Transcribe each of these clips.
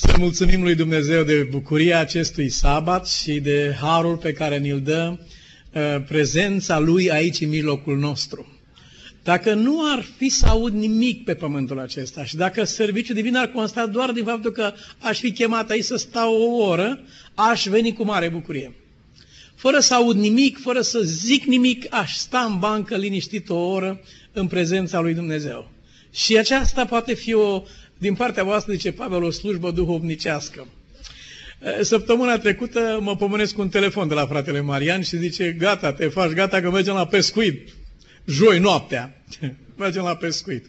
Să mulțumim lui Dumnezeu de bucuria acestui sabat și de harul pe care ni-l dă uh, prezența lui aici în mijlocul nostru. Dacă nu ar fi să aud nimic pe pământul acesta și dacă serviciul divin ar consta doar din faptul că aș fi chemat aici să stau o oră, aș veni cu mare bucurie. Fără să aud nimic, fără să zic nimic, aș sta în bancă liniștit o oră în prezența lui Dumnezeu. Și aceasta poate fi o, din partea voastră, zice Pavel, o slujbă duhovnicească. Săptămâna trecută mă pomenesc cu un telefon de la fratele Marian și zice, gata, te faci gata că mergem la pescuit. Joi noaptea. mergem la pescuit.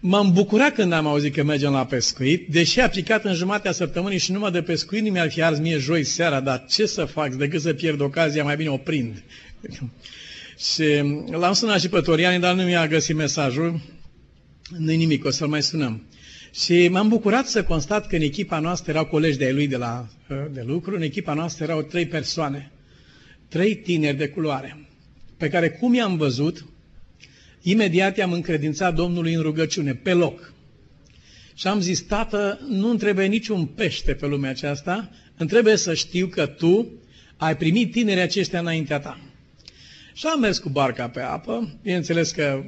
M-am bucurat când am auzit că mergem la pescuit, deși a picat în jumatea săptămânii și numai de pescuit nu mi-ar fi ars mie joi seara, dar ce să fac decât să pierd ocazia, mai bine o prind. și l-am sunat și pe Toriani, dar nu mi-a găsit mesajul. Nu-i nimic, o să-l mai sunăm. Și m-am bucurat să constat că în echipa noastră erau colegi de-ai lui de, la, de lucru, în echipa noastră erau trei persoane, trei tineri de culoare, pe care cum i-am văzut, imediat i-am încredințat Domnului în rugăciune, pe loc. Și am zis, tată, nu-mi trebuie niciun pește pe lumea aceasta, îmi trebuie să știu că tu ai primit tinerii aceștia înaintea ta. Și am mers cu barca pe apă, bineînțeles că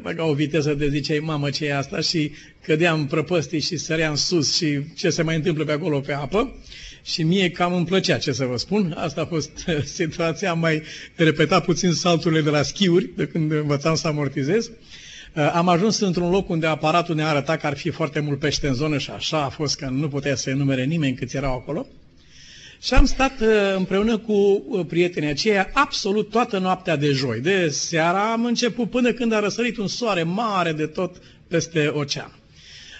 băga o viteză de ziceai, mamă, ce e asta? Și cădeam prăpăstii și săream sus și ce se mai întâmplă pe acolo pe apă. Și mie cam îmi plăcea, ce să vă spun. Asta a fost situația, am mai repetat puțin salturile de la schiuri, de când învățam să amortizez. Uh, am ajuns într-un loc unde aparatul ne arăta că ar fi foarte mult pește în zonă și așa a fost că nu putea să enumere nimeni câți erau acolo. Și am stat uh, împreună cu uh, prietenii aceia absolut toată noaptea de joi. De seara am început până când a răsărit un soare mare de tot peste ocean.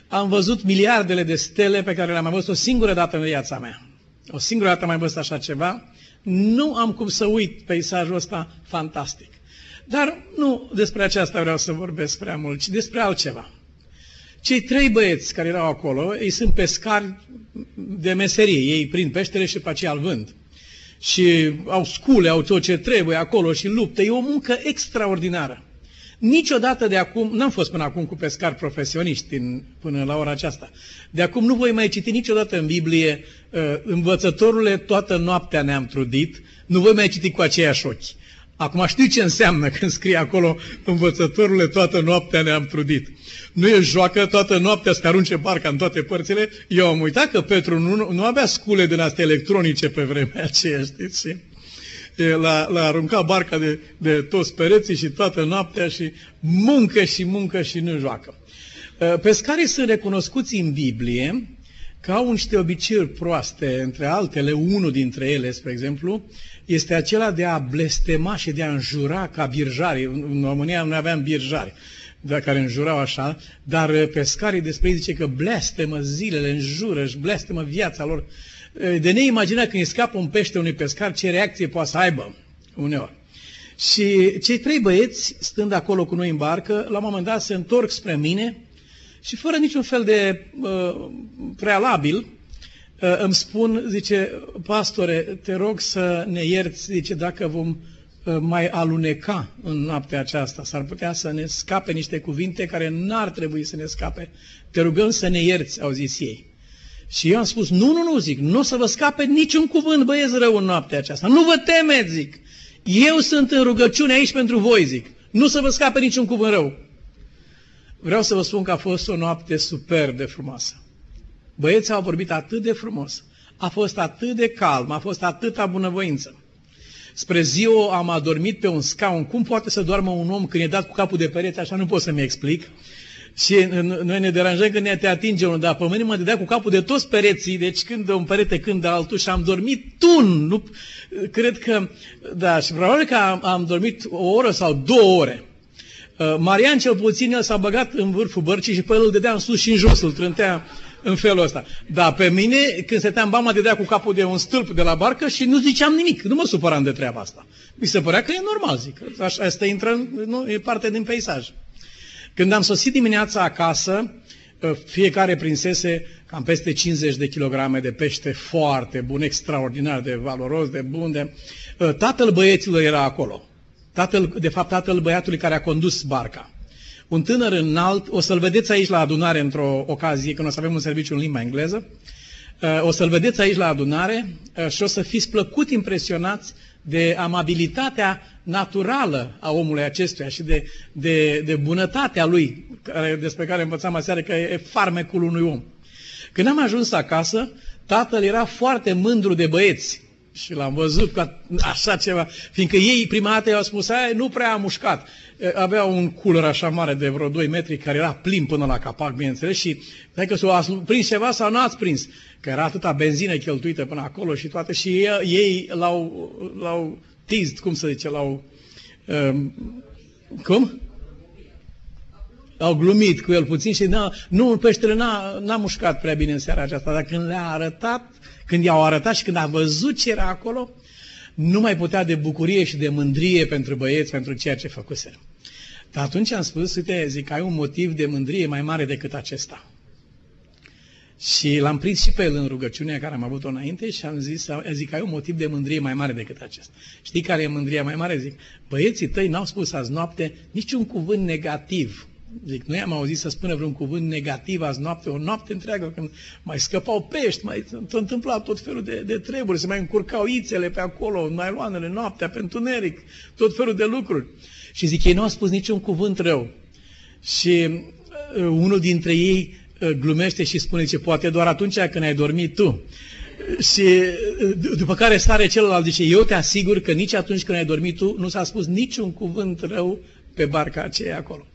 Am văzut miliardele de stele pe care le-am mai văzut o singură dată în viața mea. O singură dată am mai văzut așa ceva. Nu am cum să uit peisajul ăsta fantastic. Dar nu despre aceasta vreau să vorbesc prea mult, ci despre altceva. Cei trei băieți care erau acolo, ei sunt pescari de meserie, ei prind peștele și pe aceea îl vând. Și au scule, au tot ce trebuie acolo și luptă. E o muncă extraordinară. Niciodată de acum, n-am fost până acum cu pescari profesioniști în, până la ora aceasta, de acum nu voi mai citi niciodată în Biblie uh, învățătorule, toată noaptea ne-am trudit, nu voi mai citi cu aceiași ochi. Acum știu ce înseamnă când scrie acolo învățătorule, toată noaptea ne-am trudit. Nu e joacă toată noaptea să te arunce barca în toate părțile. Eu am uitat că Petru nu, nu avea scule din astea electronice pe vremea aceea, știți? L-a, l-a aruncat barca de, de toți pereții și toată noaptea și muncă și muncă și nu joacă. Pescarii sunt recunoscuți în Biblie că au niște obiceiuri proaste, între altele, unul dintre ele, spre exemplu, este acela de a blestema și de a înjura ca birjari. În România nu aveam birjari de care înjurau așa, dar pescarii despre ei zice că blestemă zilele, înjură, își blestemă viața lor. De neimaginat când îi scapă un pește unui pescar, ce reacție poate să aibă uneori. Și cei trei băieți, stând acolo cu noi în barcă, la un moment dat se întorc spre mine și fără niciun fel de uh, prealabil, uh, îmi spun, zice, pastore, te rog să ne ierți, zice, dacă vom uh, mai aluneca în noaptea aceasta. S-ar putea să ne scape niște cuvinte care n-ar trebui să ne scape. Te rugăm să ne ierți, au zis ei. Și eu am spus, nu, nu, nu, zic, nu o să vă scape niciun cuvânt, băieți rău în noaptea aceasta. Nu vă temeți, zic. Eu sunt în rugăciune aici pentru voi, zic. Nu să vă scape niciun cuvânt rău. Vreau să vă spun că a fost o noapte superb de frumoasă. Băieții au vorbit atât de frumos, a fost atât de calm, a fost atâta bunăvoință. Spre ziua am adormit pe un scaun. Cum poate să doarmă un om când e dat cu capul de perete? Așa nu pot să-mi explic. Și noi ne deranjăm când ne te atinge unul, dar pe mine mă dădea cu capul de toți pereții, deci când de un perete, când de altul și am dormit tun. Nu, cred că, da, și probabil că am, am dormit o oră sau două ore. Uh, Marian cel puțin, el s-a băgat în vârful bărcii și pe el îl dădea în sus și în jos, îl trântea în felul ăsta. Dar pe mine, când stăteam bama, dădea cu capul de un stâlp de la barcă și nu ziceam nimic, nu mă supăram de treaba asta. Mi se părea că e normal, zic, așa, asta intră, nu, e parte din peisaj. Când am sosit dimineața acasă, uh, fiecare prinsese cam peste 50 de kilograme de pește foarte bun, extraordinar de valoros, de bun. De... Uh, tatăl băieților era acolo tatăl, de fapt tatăl băiatului care a condus barca. Un tânăr înalt, o să-l vedeți aici la adunare într-o ocazie, când o să avem un serviciu în limba engleză, uh, o să-l vedeți aici la adunare uh, și o să fiți plăcut impresionați de amabilitatea naturală a omului acestuia și de, de, de bunătatea lui, care, despre care învățam aseară că e farmecul unui om. Când am ajuns acasă, tatăl era foarte mândru de băieți și l-am văzut ca așa ceva, fiindcă ei prima dată i-au spus, aia nu prea a mușcat. Avea un cooler așa mare de vreo 2 metri care era plin până la capac, bineînțeles, și dacă s-o prins ceva sau nu ați prins, că era atâta benzină cheltuită până acolo și toate, și ei, ei l-au, l-au teased, cum să zice, l-au... Um, cum? Au glumit cu el puțin și n-a, nu, peștele n-a, n-a mușcat prea bine în seara aceasta, dar când le-a arătat, când i-au arătat și când a văzut ce era acolo, nu mai putea de bucurie și de mândrie pentru băieți, pentru ceea ce făcuse. Dar atunci am spus, uite, zic, ai un motiv de mândrie mai mare decât acesta. Și l-am prins și pe el în rugăciunea care am avut-o înainte și am zis, zic, ai un motiv de mândrie mai mare decât acesta. Știi care e mândria mai mare? Zic, băieții tăi n-au spus azi noapte niciun cuvânt negativ. Zic, nu i-am auzit să spună vreun cuvânt negativ azi noapte, o noapte întreagă, când mai scăpau pești, mai s-a întâmplat tot felul de, de treburi, se mai încurcau ițele pe acolo, nailoanele, noaptea, pe întuneric, tot felul de lucruri. Și zic, ei nu au spus niciun cuvânt rău. Și uh, unul dintre ei uh, glumește și spune, ce poate doar atunci când ai dormit tu. Și uh, după care stare celălalt, zice, eu te asigur că nici atunci când ai dormit tu nu s-a spus niciun cuvânt rău pe barca aceea acolo.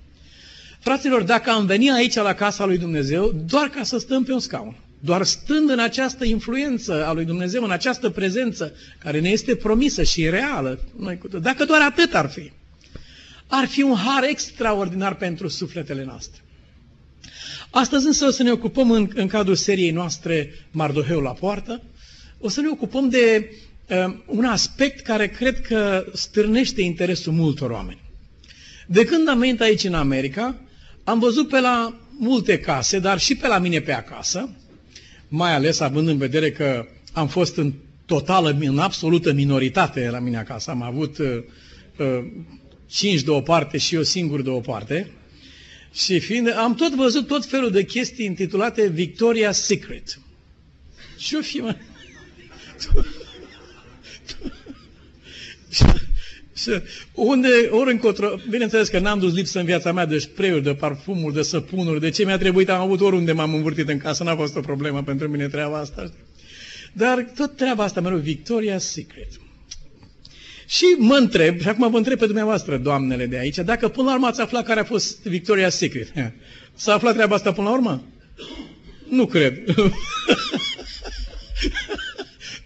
Fraților, dacă am venit aici la casa lui Dumnezeu doar ca să stăm pe un scaun, doar stând în această influență a lui Dumnezeu, în această prezență care ne este promisă și reală, noi, dacă doar atât ar fi, ar fi un har extraordinar pentru sufletele noastre. Astăzi însă o să ne ocupăm în, în cadrul seriei noastre Mardoheu la poartă, o să ne ocupăm de uh, un aspect care cred că stârnește interesul multor oameni. De când am venit aici în America, am văzut pe la multe case, dar și pe la mine pe acasă, mai ales având în vedere că am fost în totală, în absolută minoritate la mine acasă. Am avut uh, uh, cinci de o parte și eu singur de o parte. Și fiind, am tot văzut tot felul de chestii intitulate Victoria's Secret. Și eu fi, mă... Și unde, ori încotro, bineînțeles că n-am dus lipsă în viața mea de spray de parfumuri, de săpunuri, de ce mi-a trebuit, am avut oriunde m-am învârtit în casă, n-a fost o problemă pentru mine treaba asta. Dar tot treaba asta mereu, Victoria's Secret. Și mă întreb, și acum vă întreb pe dumneavoastră, doamnele de aici, dacă până la urmă ați aflat care a fost Victoria's Secret. S-a aflat treaba asta până la urmă? Nu cred.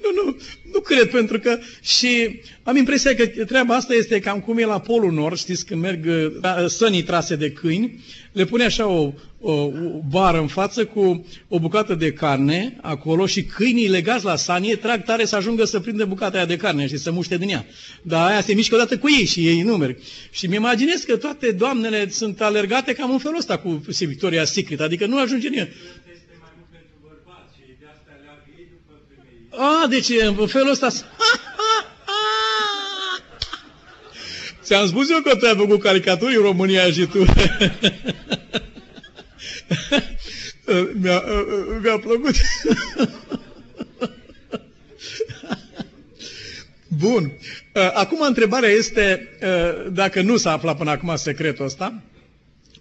nu, nu, nu cred, pentru că și am impresia că treaba asta este cam cum e la Polul Nord, știți, când merg uh, sănii trase de câini, le pune așa o, o, o bară în față cu o bucată de carne acolo și câinii legați la sanie trag tare să ajungă să prindă bucata aia de carne și să muște din ea. Dar aia se mișcă odată cu ei și ei nu merg. Și mi imaginez că toate doamnele sunt alergate cam în felul ăsta cu Victoria Secret, adică nu ajunge nimeni. A, deci în felul ăsta... Ți-am spus eu că te-ai făcut caricaturi în România și tu. mi-a, mi-a plăcut. Bun. Acum întrebarea este, dacă nu s-a aflat până acum secretul ăsta,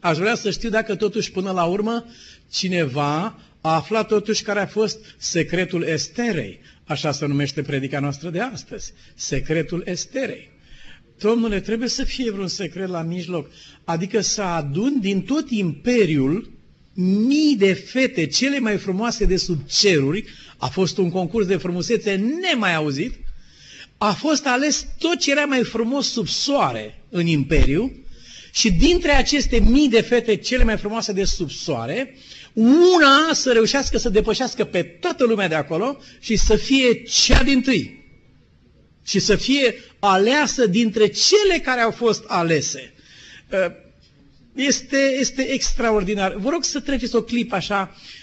aș vrea să știu dacă totuși până la urmă cineva a aflat totuși care a fost secretul Esterei. Așa se numește predica noastră de astăzi. Secretul Esterei. Domnule, trebuie să fie vreun secret la mijloc. Adică să adun din tot imperiul mii de fete cele mai frumoase de sub ceruri. A fost un concurs de frumusețe nemai auzit. A fost ales tot ce era mai frumos sub soare în imperiu. Și dintre aceste mii de fete cele mai frumoase de sub soare, una să reușească să depășească pe toată lumea de acolo și să fie cea din tâi. Și să fie aleasă dintre cele care au fost alese. Ă, este, este extraordinar. Vă rog să treceți o clip așa uh,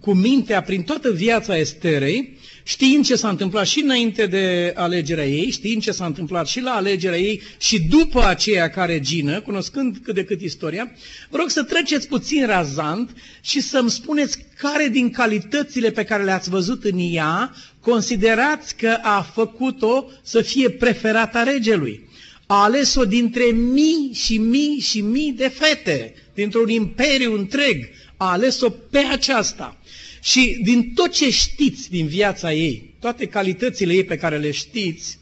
cu mintea prin toată viața Esterei, știind ce s-a întâmplat și înainte de alegerea ei, știind ce s-a întâmplat și la alegerea ei și după aceea ca regină, cunoscând cât de cât istoria, vă rog să treceți puțin razant și să-mi spuneți care din calitățile pe care le-ați văzut în ea considerați că a făcut-o să fie preferata regelui. A ales-o dintre mii și mii și mii de fete, dintr-un imperiu întreg. A ales-o pe aceasta. Și din tot ce știți din viața ei, toate calitățile ei pe care le știți,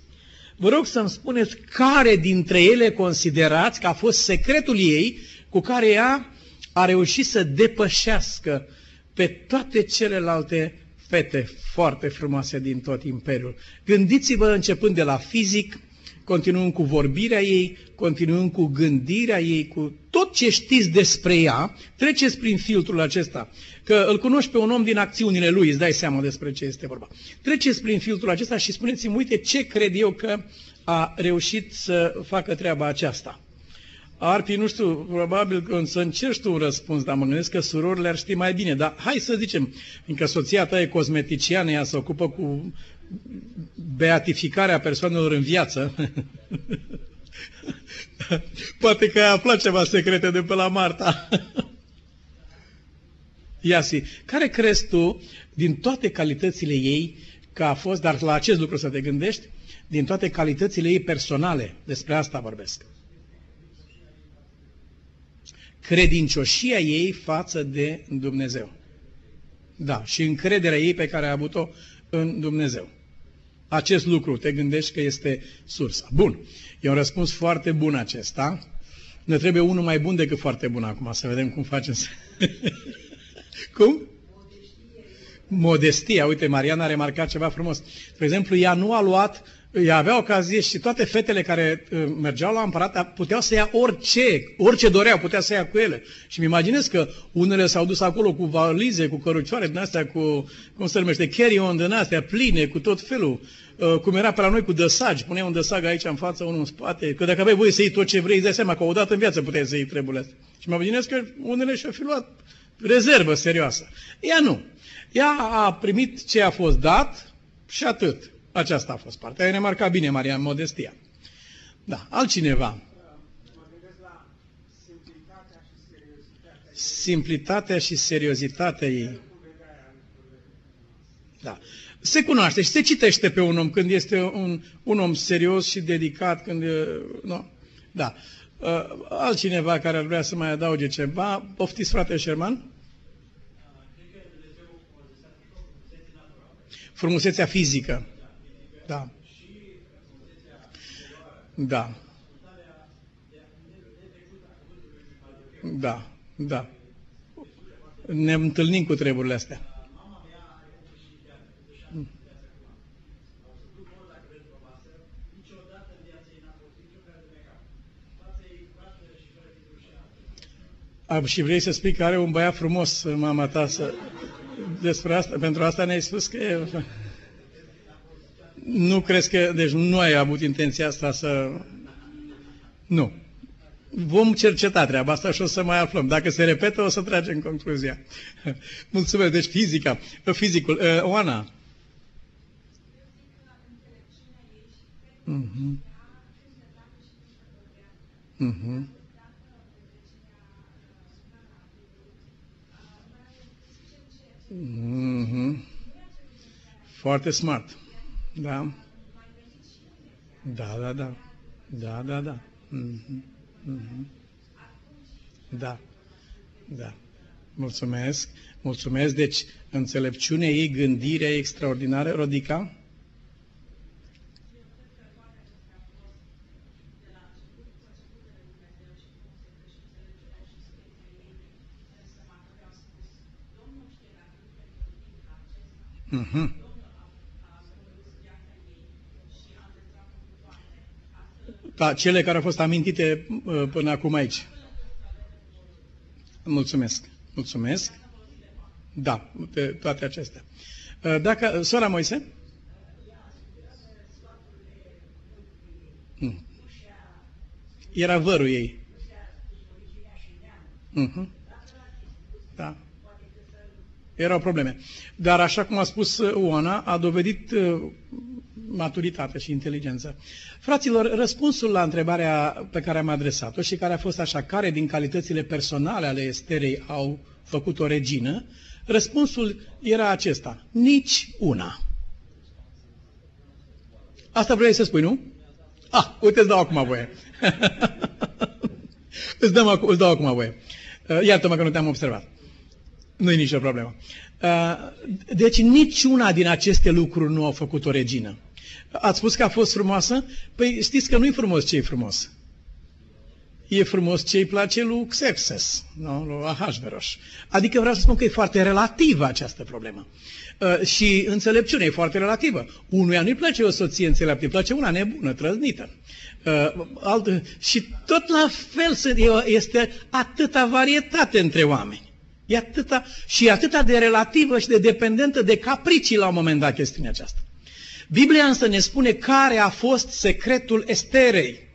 vă rog să-mi spuneți care dintre ele considerați că a fost secretul ei cu care ea a reușit să depășească pe toate celelalte fete foarte frumoase din tot imperiul. Gândiți-vă începând de la fizic, continuând cu vorbirea ei, continuând cu gândirea ei, cu tot ce știți despre ea, treceți prin filtrul acesta. Că îl cunoști pe un om din acțiunile lui, îți dai seama despre ce este vorba. Treceți prin filtrul acesta și spuneți-mi, uite ce cred eu că a reușit să facă treaba aceasta. Arpi, nu știu, probabil că să încerci tu un răspuns, dar mă gândesc că surorile ar ști mai bine. Dar hai să zicem, fiindcă soția ta e cosmeticiană, ea se ocupă cu beatificarea persoanelor în viață. Poate că ai aflat ceva secrete de pe la Marta. Iasi, care crezi tu, din toate calitățile ei, că a fost, dar la acest lucru să te gândești, din toate calitățile ei personale, despre asta vorbesc. Credincioșia ei față de Dumnezeu. Da, și încrederea ei pe care a avut-o în Dumnezeu. Acest lucru te gândești că este sursa. Bun, e un răspuns foarte bun acesta. Ne trebuie unul mai bun decât foarte bun acum, să vedem cum facem să... cum? Modestia. Uite, Mariana a remarcat ceva frumos. De exemplu, ea nu a luat ea avea ocazie și toate fetele care uh, mergeau la împărat puteau să ia orice, orice doreau, putea să ia cu ele. Și mi imaginez că unele s-au dus acolo cu valize, cu cărucioare din astea, cu, cum se numește, carry-on din astea, pline, cu tot felul. Uh, cum era pe la noi cu dăsagi, puneai un dăsag aici în față, unul în spate, că dacă aveai voie să iei tot ce vrei, îți dai seama că odată în viață puteai să iei treburile astea. Și mă imaginez că unele și-au fi luat rezervă serioasă. Ea nu. Ea a primit ce a fost dat și atât. Aceasta a fost partea. Ai remarcat bine, Maria, modestia. Da, altcineva. Simplitatea și seriozitatea ei. Da. Se cunoaște și se citește pe un om când este un, un om serios și dedicat, când nu? Da. Uh, altcineva care ar vrea să mai adauge ceva, poftiți frate Sherman? Frumusețea fizică. Da. Da. Da, da. Ne întâlnim cu treburile astea. A, și vrei să spui că are un băiat frumos, mama ta, să... despre asta, pentru asta ne-ai spus că e... Nu crezi că, deci nu ai avut intenția asta să... Nu. Vom cerceta treaba asta și o să mai aflăm. Dacă se repetă, o să tragem concluzia. Mulțumesc. Deci fizica, fizicul. Uh, Oana. Uh-huh. Uh-huh. Uh-huh. Foarte smart. Da. Da, da, da. Da, da, da. Mm-hmm. Mm-hmm. Da. Da. Mulțumesc. Mulțumesc. Deci, înțelepciunea ei, gândirea extraordinară, Rodica? Mm-hmm. Ca cele care au fost amintite uh, până acum aici. Mulțumesc. Mulțumesc. Da, pe toate acestea. Uh, dacă, sora Moise? Hmm. Era vărul ei. Uh-huh. Da. Erau probleme. Dar așa cum a spus Oana, a dovedit uh, maturitate și inteligență. Fraților, răspunsul la întrebarea pe care am adresat-o și care a fost așa, care din calitățile personale ale Esterei au făcut o regină, răspunsul era acesta, nici una. Asta vrei să spui, nu? Ah, uite, îți dau acum voie. îți, dau, îți dau acum voie. Uh, iartă-mă că nu te-am observat. Nu-i nicio problemă. Uh, deci niciuna din aceste lucruri nu au făcut o regină. Ați spus că a fost frumoasă? Păi știți că nu-i frumos ce e frumos. E frumos ce îi place lui Xerxes, nu? lui Ahasveros. Adică vreau să spun că e foarte relativă această problemă. Uh, și înțelepciunea e foarte relativă. Unuia nu-i place o soție înțeleaptă, îi place una nebună, trăznită. Uh, alt, și tot la fel este atâta varietate între oameni. E atâta, și e atâta de relativă și de dependentă de capricii la un moment dat chestiunea aceasta. Biblia însă ne spune care a fost secretul Esterei.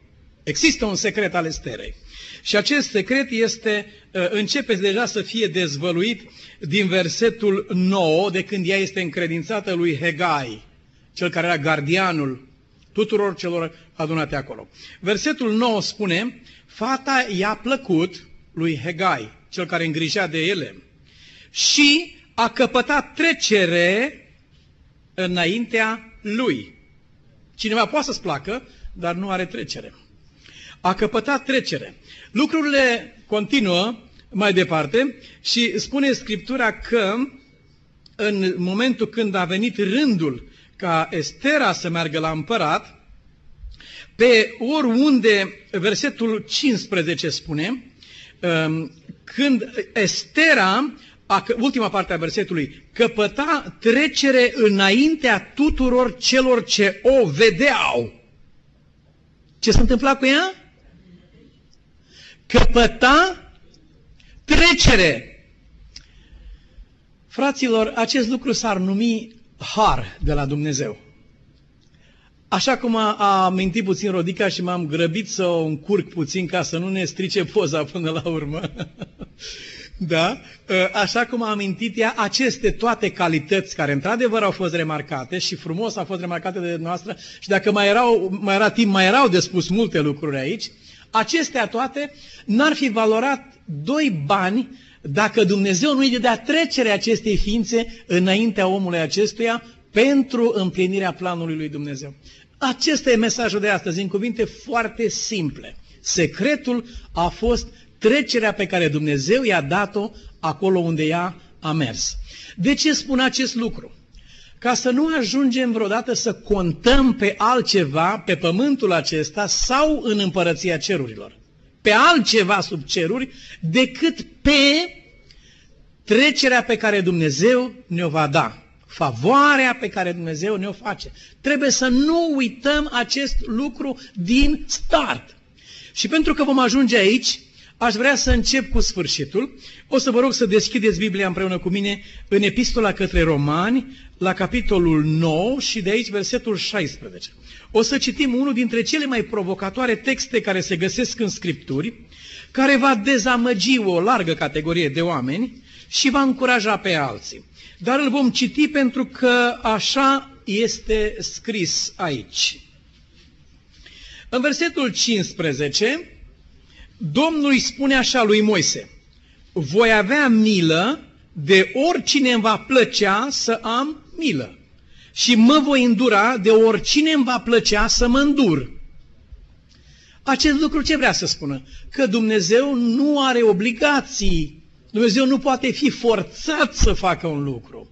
Există un secret al Esterei. Și acest secret este, uh, începe deja să fie dezvăluit din versetul 9, de când ea este încredințată lui Hegai, cel care era gardianul tuturor celor adunate acolo. Versetul 9 spune, fata i-a plăcut lui Hegai, cel care îngrijea de ele, și a căpătat trecere înaintea lui. Cineva poate să-ți placă, dar nu are trecere. A căpătat trecere. Lucrurile continuă mai departe și spune Scriptura că în momentul când a venit rândul ca Estera să meargă la împărat, pe oriunde, versetul 15 spune, um, când Estera, ultima parte a versetului, căpăta trecere înaintea tuturor celor ce o vedeau. Ce s-a întâmplat cu ea? Căpăta trecere. Fraților, acest lucru s-ar numi har de la Dumnezeu. Așa cum a, a amintit puțin Rodica și m-am grăbit să o încurc puțin ca să nu ne strice poza până la urmă. da? Ă, așa cum a amintit ea, aceste toate calități care într-adevăr au fost remarcate și frumos au fost remarcate de noastră și dacă mai, erau, mai era timp, mai erau de spus multe lucruri aici, acestea toate n-ar fi valorat doi bani dacă Dumnezeu nu îi dădea trecerea acestei ființe înaintea omului acestuia pentru împlinirea planului lui Dumnezeu. Acesta e mesajul de astăzi, în cuvinte foarte simple. Secretul a fost trecerea pe care Dumnezeu i-a dat-o acolo unde ea a mers. De ce spun acest lucru? Ca să nu ajungem vreodată să contăm pe altceva pe pământul acesta sau în împărăția cerurilor. Pe altceva sub ceruri decât pe trecerea pe care Dumnezeu ne-o va da favoarea pe care Dumnezeu ne-o face. Trebuie să nu uităm acest lucru din start. Și pentru că vom ajunge aici, aș vrea să încep cu sfârșitul. O să vă rog să deschideți Biblia împreună cu mine în Epistola către Romani, la capitolul 9 și de aici versetul 16. O să citim unul dintre cele mai provocatoare texte care se găsesc în Scripturi, care va dezamăgi o largă categorie de oameni și va încuraja pe alții. Dar îl vom citi pentru că așa este scris aici. În versetul 15, Domnul îi spune așa lui Moise, voi avea milă de oricine îmi va plăcea să am milă și mă voi îndura de oricine îmi va plăcea să mă îndur. Acest lucru ce vrea să spună? Că Dumnezeu nu are obligații Dumnezeu nu poate fi forțat să facă un lucru.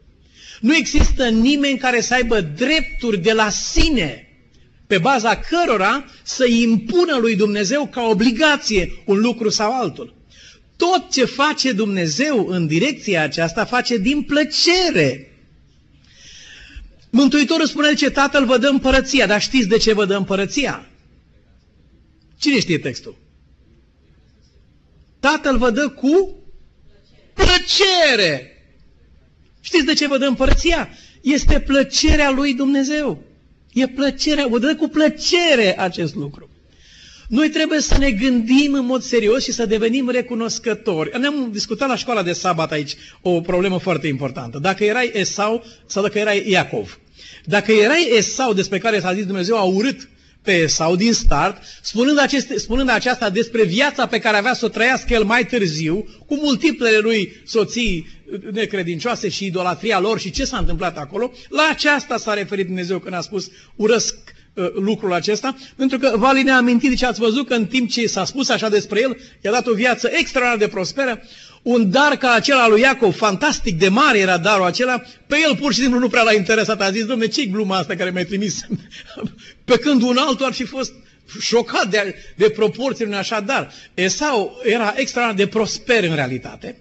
Nu există nimeni care să aibă drepturi de la sine, pe baza cărora să impună lui Dumnezeu ca obligație un lucru sau altul. Tot ce face Dumnezeu în direcția aceasta face din plăcere. Mântuitorul spune ce tatăl vă dă împărăția, dar știți de ce vă dă împărăția? Cine știe textul? Tatăl vă dă cu plăcere. Știți de ce vă dă împărăția? Este plăcerea lui Dumnezeu. E plăcerea, vă dă cu plăcere acest lucru. Noi trebuie să ne gândim în mod serios și să devenim recunoscători. Ne-am discutat la școala de sabat aici o problemă foarte importantă. Dacă erai Esau sau dacă erai Iacov. Dacă erai Esau despre care s-a zis Dumnezeu a urât pe Esau din start, spunând, aceste, spunând aceasta despre viața pe care avea să o trăiască el mai târziu, cu multiplele lui soții necredincioase și idolatria lor și ce s-a întâmplat acolo, la aceasta s-a referit Dumnezeu când a spus urăsc uh, lucrul acesta, pentru că Vali ne-a amintit de ce ați văzut că în timp ce s-a spus așa despre el, i-a dat o viață extraordinar de prosperă, un dar ca acela lui Iacov, fantastic de mare era darul acela, pe el pur și simplu nu prea l-a interesat. A zis, domne, ce gluma asta care mi-ai trimis? pe când un altul ar fi fost șocat de, de proporțiile unui așa dar. Esau era extraordinar de prosper în realitate.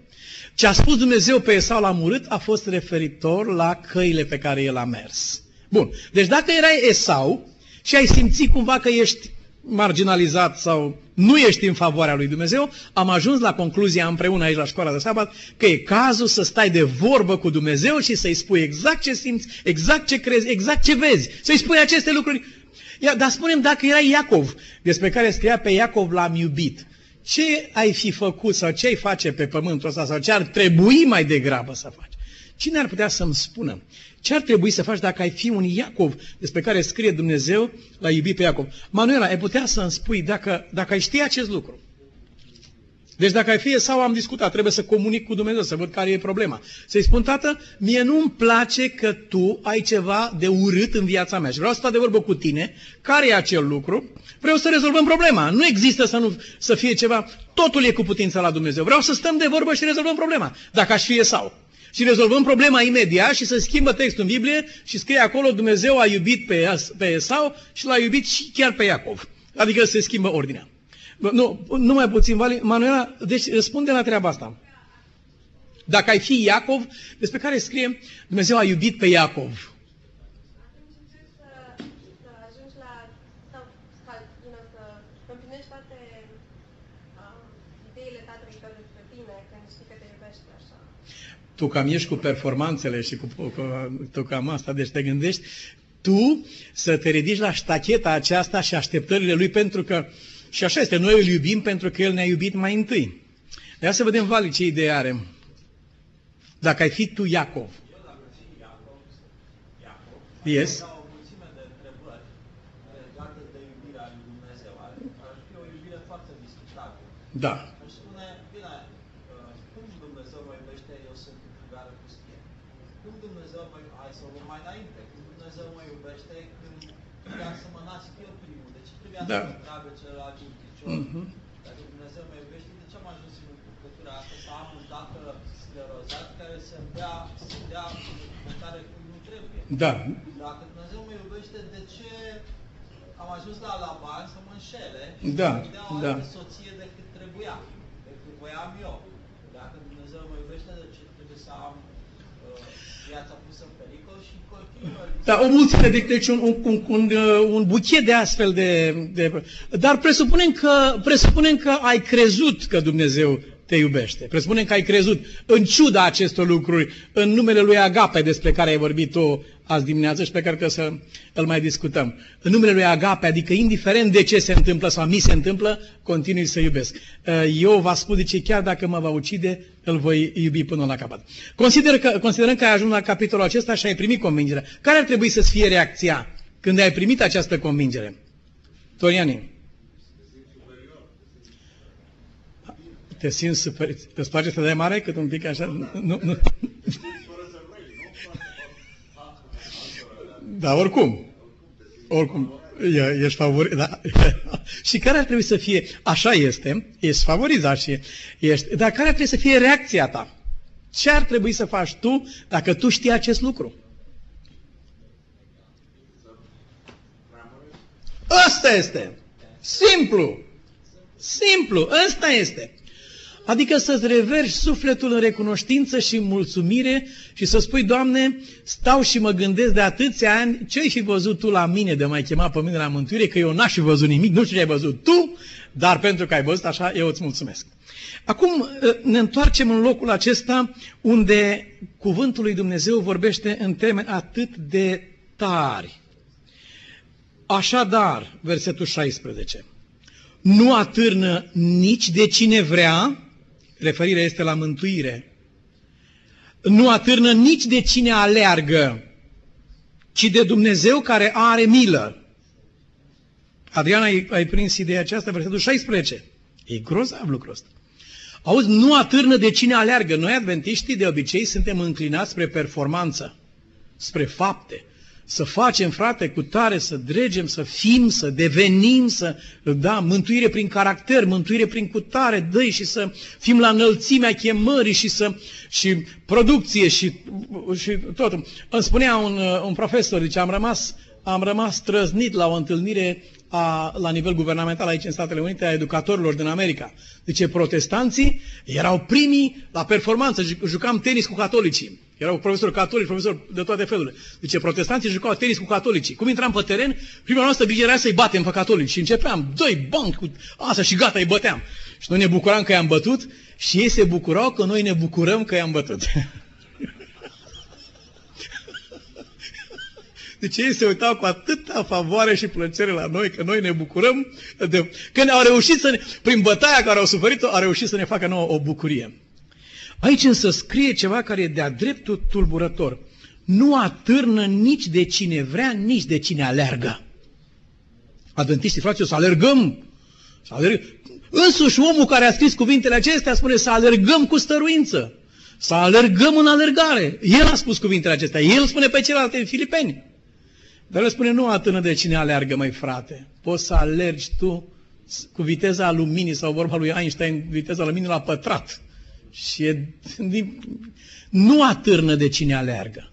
Ce a spus Dumnezeu pe Esau la murit a fost referitor la căile pe care el a mers. Bun, deci dacă erai Esau și ai simțit cumva că ești marginalizat sau nu ești în favoarea lui Dumnezeu, am ajuns la concluzia împreună aici la școala de sabat că e cazul să stai de vorbă cu Dumnezeu și să-i spui exact ce simți, exact ce crezi, exact ce vezi. Să-i spui aceste lucruri. Ia, dar spunem dacă era Iacov, despre care scria pe Iacov l-am iubit. Ce ai fi făcut sau ce ai face pe pământul ăsta sau ce ar trebui mai degrabă să faci? Cine ar putea să-mi spună ce ar trebui să faci dacă ai fi un Iacov despre care scrie Dumnezeu la iubit pe Iacov? Manuela, ai putea să-mi spui dacă, dacă ai ști acest lucru. Deci dacă ai fi sau am discutat, trebuie să comunic cu Dumnezeu, să văd care e problema. Să-i spun, tată, mie nu-mi place că tu ai ceva de urât în viața mea și vreau să stau de vorbă cu tine, care e acel lucru, vreau să rezolvăm problema. Nu există să, nu, să fie ceva, totul e cu putință la Dumnezeu. Vreau să stăm de vorbă și rezolvăm problema, dacă aș fi sau și rezolvăm problema imediat și să schimbă textul în Biblie și scrie acolo Dumnezeu a iubit pe, pe Esau și l-a iubit și chiar pe Iacov. Adică se schimbă ordinea. Nu, nu mai puțin, Vali. Manuela, deci răspunde la treaba asta. Dacă ai fi Iacov, despre care scrie Dumnezeu a iubit pe Iacov. Tu cam ești cu performanțele și cu, cu, tu cam asta, deci te gândești tu să te ridici la ștacheta aceasta și așteptările lui pentru că, și așa este, noi îl iubim pentru că el ne-a iubit mai întâi. De să vedem, Vali, ce idee are. Dacă ai fi tu Iacov. Yes. Da. Da. întreabă celălalt uh-huh. Dacă Dumnezeu mă iubește, de ce am ajuns în păcătura asta să am un tată sclerozat care să-mi dea, să dea mâncare cum nu trebuie? Da. Dacă Dumnezeu mă iubește, de ce am ajuns la Laban să mă înșele și da. să-mi dea o da. altă soție decât trebuia, decât voiam eu? Dacă Dumnezeu mă iubește, de ce trebuie să am uh, viața pusă în pericol și continuă. Da, o mulțime de, deci un, un, un, un, uh, un buchet de astfel de, de... Dar presupunem că, presupunem că ai crezut că Dumnezeu te iubește. Presupunem că ai crezut, în ciuda acestor lucruri, în numele lui Agape despre care ai vorbit tu azi dimineață și pe care trebuie să îl mai discutăm. În numele lui Agape, adică indiferent de ce se întâmplă sau mi se întâmplă, continui să iubesc. Eu vă spun de ce chiar dacă mă va ucide, îl voi iubi până la capăt. Consider că, considerăm că ai ajuns la capitolul acesta și ai primit convingerea. Care ar trebui să-ți fie reacția când ai primit această convingere? Toriani. Te simți super... Îți place să dai mare cât un pic așa? Nu, nu. Da, oricum. Oricum. Ești favorit, da. și care ar trebui să fie, așa este, ești favorizat și ești, dar care ar trebui să fie reacția ta? Ce ar trebui să faci tu dacă tu știi acest lucru? Ăsta este. Simplu. Simplu. Ăsta este. Adică să-ți reverși sufletul în recunoștință și în mulțumire și să spui, Doamne, stau și mă gândesc de atâția ani, ce ai fi văzut Tu la mine de mai chema pe mine la mântuire, că eu n-aș fi văzut nimic, nu știu ce ai văzut Tu, dar pentru că ai văzut așa, eu îți mulțumesc. Acum ă, ne întoarcem în locul acesta unde cuvântul lui Dumnezeu vorbește în termeni atât de tari. Așadar, versetul 16, nu atârnă nici de cine vrea, referirea este la mântuire, nu atârnă nici de cine aleargă, ci de Dumnezeu care are milă. Adriana, ai, ai prins ideea aceasta, versetul 16. E grozav lucrul ăsta. Auzi, nu atârnă de cine aleargă. Noi, adventiștii, de obicei, suntem înclinați spre performanță, spre fapte. Să facem, frate, cu tare, să dregem, să fim, să devenim, să, da, mântuire prin caracter, mântuire prin cutare, dă și să fim la înălțimea chemării și să, și producție și, și tot. Îmi spunea un, un profesor, zice, am rămas, am rămas trăznit la o întâlnire a, la nivel guvernamental aici în Statele Unite a educatorilor din America. Deci protestanții erau primii la performanță, jucam tenis cu catolicii. Erau profesori catolici, profesori de toate felurile. Deci protestanții jucau tenis cu catolicii. Cum intram pe teren, prima noastră grijă era să-i batem pe catolici. Și începeam, doi banc cu asta și gata, îi băteam. Și noi ne bucuram că i-am bătut și ei se bucurau că noi ne bucurăm că i-am bătut. Deci ei se uitau cu atâta favoare și plăcere la noi, că noi ne bucurăm, de, că ne-au reușit să ne, prin bătaia care au suferit-o, au reușit să ne facă nouă o bucurie. Aici însă scrie ceva care e de-a dreptul tulburător. Nu atârnă nici de cine vrea, nici de cine alergă. Adventiștii, fraților, să alergăm. Să alergăm. Însuși omul care a scris cuvintele acestea spune să alergăm cu stăruință. Să alergăm în alergare. El a spus cuvintele acestea. El spune pe celelalte în Filipeni. Dar el spune, nu atârnă de cine aleargă, mai frate. Poți să alergi tu cu viteza luminii sau vorba lui Einstein, viteza luminii la pătrat. Și e, nu atârnă de cine aleargă.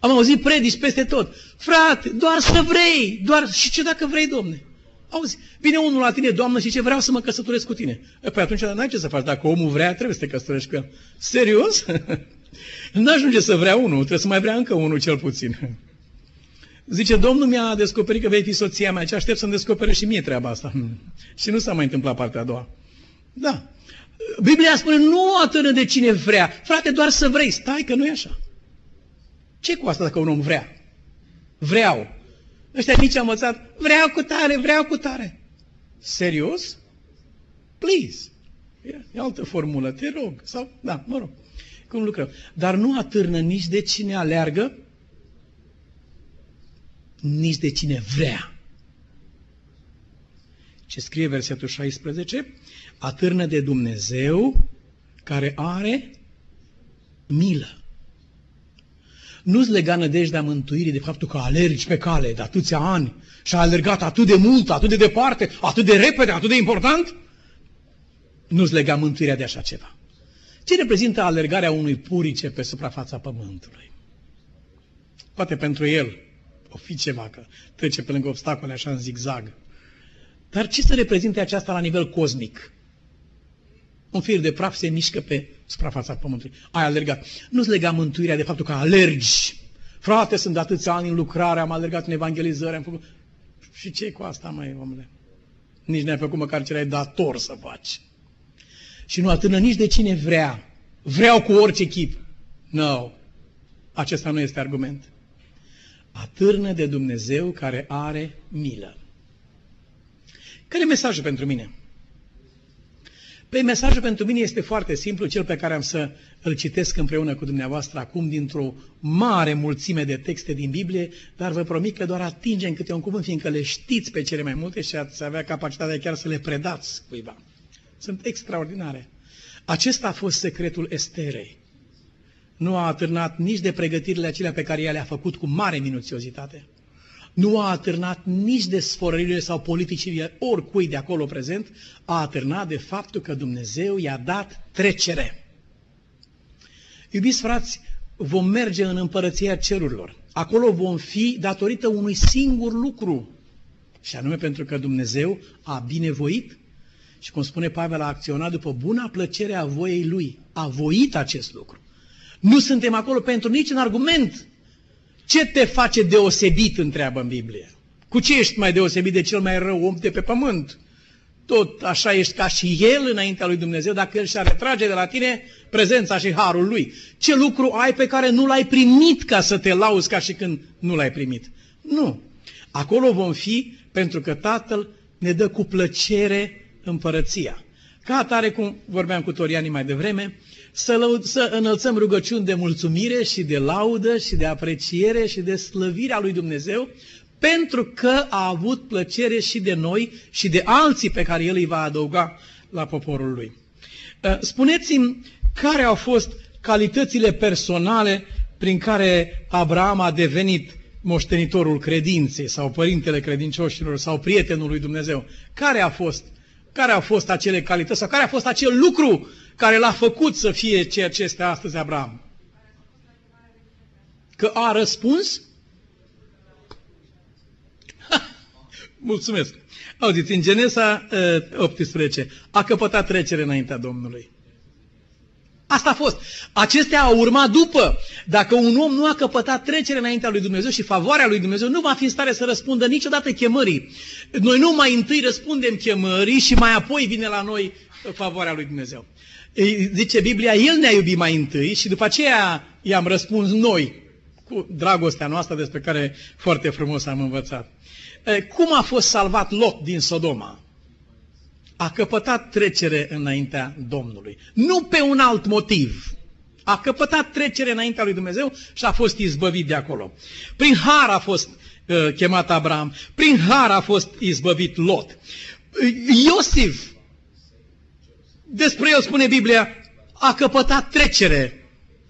Am auzit predici peste tot. Frate, doar să vrei, doar și ce dacă vrei, domne? Auzi, vine unul la tine, doamnă, și ce vreau să mă căsătoresc cu tine. E, păi atunci n-ai ce să faci. Dacă omul vrea, trebuie să te căsătorești cu el. Serios? nu ajunge să vrea unul, trebuie să mai vrea încă unul cel puțin. Zice, Domnul mi-a descoperit că vei fi soția mea, ce aștept să-mi descopere și mie treaba asta. Și nu s-a mai întâmplat partea a doua. Da. Biblia spune, nu atârnă de cine vrea. Frate, doar să vrei. Stai că nu e așa. ce cu asta dacă un om vrea? Vreau. Ăștia nici am învățat, vreau cu tare, vreau cu tare. Serios? Please. E altă formulă, te rog. Sau, da, mă rog. Cum lucrăm. Dar nu atârnă nici de cine aleargă, nici de cine vrea. Ce scrie versetul 16? Atârnă de Dumnezeu care are milă. Nu-ți lega nădejdea mântuirii de faptul că alergi pe cale de atâția ani și a alergat atât de mult, atât de departe, atât de repede, atât de important? Nu-ți lega mântuirea de așa ceva. Ce reprezintă alergarea unui purice pe suprafața pământului? Poate pentru el o fi ceva, că trece pe lângă obstacole așa în zigzag. Dar ce să reprezinte aceasta la nivel cosmic? Un fir de praf se mișcă pe suprafața pământului. Ai alergat. Nu-ți lega mântuirea de faptul că alergi. Frate, sunt de atâția ani în lucrare, am alergat în evangelizări, am făcut... Și ce cu asta, mai omule? Nici n-ai făcut măcar ce ai dator să faci. Și nu atârnă nici de cine vrea. Vreau cu orice chip. Nu. No. Acesta nu este argument atârnă de Dumnezeu care are milă. Care e mesajul pentru mine? Păi mesajul pentru mine este foarte simplu, cel pe care am să îl citesc împreună cu dumneavoastră acum dintr-o mare mulțime de texte din Biblie, dar vă promit că doar atingem câte un cuvânt, fiindcă le știți pe cele mai multe și ați avea capacitatea chiar să le predați cuiva. Sunt extraordinare. Acesta a fost secretul Esterei nu a atârnat nici de pregătirile acelea pe care ea le-a făcut cu mare minuțiozitate. Nu a atârnat nici de sforările sau politicile oricui de acolo prezent, a atârnat de faptul că Dumnezeu i-a dat trecere. Iubiți frați, vom merge în împărăția cerurilor. Acolo vom fi datorită unui singur lucru, și anume pentru că Dumnezeu a binevoit și, cum spune Pavel, a acționat după buna plăcere a voiei Lui. A voit acest lucru. Nu suntem acolo pentru niciun argument. Ce te face deosebit, întreabă în Biblie? Cu ce ești mai deosebit de cel mai rău om de pe pământ? Tot așa ești ca și El înaintea lui Dumnezeu, dacă El și-ar retrage de la tine prezența și harul Lui. Ce lucru ai pe care nu l-ai primit ca să te lauzi ca și când nu l-ai primit? Nu. Acolo vom fi pentru că Tatăl ne dă cu plăcere împărăția. Ca atare, cum vorbeam cu Torianii mai devreme, să, lăud, să înălțăm rugăciuni de mulțumire și de laudă și de apreciere și de slăvire a lui Dumnezeu, pentru că a avut plăcere și de noi și de alții pe care El îi va adăuga la poporul Lui. Uh, spuneți-mi care au fost calitățile personale prin care Abraham a devenit moștenitorul credinței sau părintele credincioșilor sau prietenul lui Dumnezeu. Care a fost? Care au fost acele calități sau care a fost acel lucru care l-a făcut să fie ceea ce este astăzi Abraham? Că a răspuns? Ha, mulțumesc! Auziți, în Genesa 18 uh, a căpătat trecere înaintea Domnului. Asta a fost. Acestea au urmat după. Dacă un om nu a căpătat trecere înaintea lui Dumnezeu și favoarea lui Dumnezeu, nu va fi în stare să răspundă niciodată chemării. Noi nu mai întâi răspundem chemării și mai apoi vine la noi favoarea lui Dumnezeu. Zice Biblia, El ne-a iubit mai întâi și după aceea i-am răspuns noi cu dragostea noastră despre care foarte frumos am învățat. Cum a fost salvat Lot din Sodoma? a căpătat trecere înaintea Domnului. Nu pe un alt motiv. A căpătat trecere înaintea lui Dumnezeu și a fost izbăvit de acolo. Prin har a fost uh, chemat Abraham, prin har a fost izbăvit Lot. Iosif, despre el spune Biblia, a căpătat trecere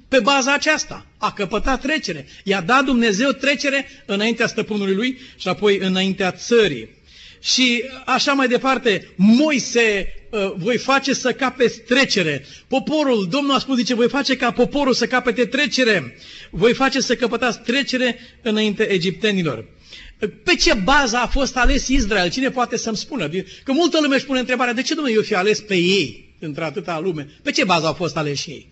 pe baza aceasta. A căpătat trecere. I-a dat Dumnezeu trecere înaintea stăpânului lui și apoi înaintea țării. Și așa mai departe, Moise, uh, voi face să capeți trecere. Poporul, Domnul a spus, zice, voi face ca poporul să capete trecere. Voi face să căpătați trecere înainte egiptenilor. Pe ce bază a fost ales Israel? Cine poate să-mi spună? Că multă lume își pune întrebarea, de ce Domnul eu fi ales pe ei între atâta lume? Pe ce bază au fost aleși ei?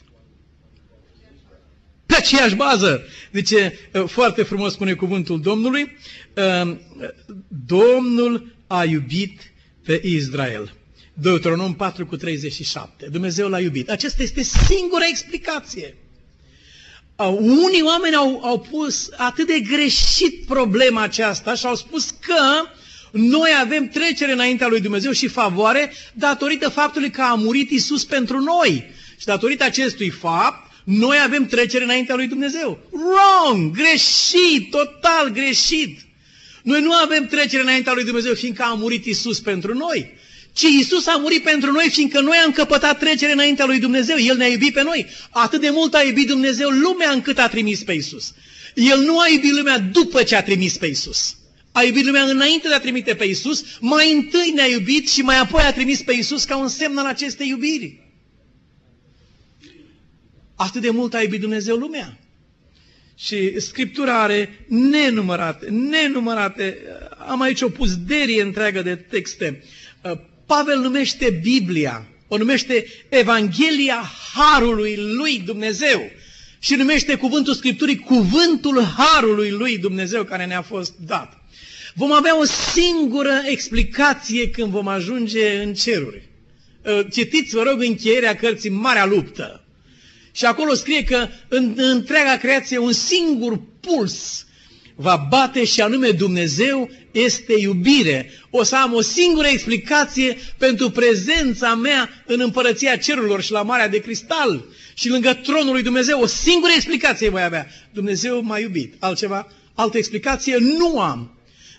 Pe aceeași bază. Deci, foarte frumos spune cuvântul Domnului, uh, Domnul a iubit pe Israel. Deuteronom 4 cu 37. Dumnezeu l-a iubit. Aceasta este singura explicație. Unii oameni au, au pus atât de greșit problema aceasta și au spus că noi avem trecere înaintea lui Dumnezeu și favoare datorită faptului că a murit Isus pentru noi. Și datorită acestui fapt, noi avem trecere înaintea lui Dumnezeu. Wrong! Greșit! Total greșit! Noi nu avem trecere înaintea lui Dumnezeu fiindcă a murit Isus pentru noi, ci Isus a murit pentru noi fiindcă noi am căpătat trecere înaintea lui Dumnezeu. El ne-a iubit pe noi. Atât de mult a iubit Dumnezeu lumea încât a trimis pe Isus. El nu a iubit lumea după ce a trimis pe Isus. A iubit lumea înainte de a trimite pe Isus, mai întâi ne-a iubit și mai apoi a trimis pe Isus ca un semn al acestei iubiri. Atât de mult a iubit Dumnezeu lumea. Și Scriptura are nenumărate, nenumărate, am aici o puzderie întreagă de texte. Uh, Pavel numește Biblia, o numește Evanghelia Harului lui Dumnezeu și numește cuvântul Scripturii cuvântul Harului lui Dumnezeu care ne-a fost dat. Vom avea o singură explicație când vom ajunge în ceruri. Uh, citiți, vă rog, încheierea cărții Marea Luptă. Și acolo scrie că în întreaga creație un singur puls va bate și anume Dumnezeu este iubire. O să am o singură explicație pentru prezența mea în împărăția cerurilor și la Marea de Cristal și lângă tronul lui Dumnezeu. O singură explicație voi avea. Dumnezeu m-a iubit. Altceva? Altă explicație nu am.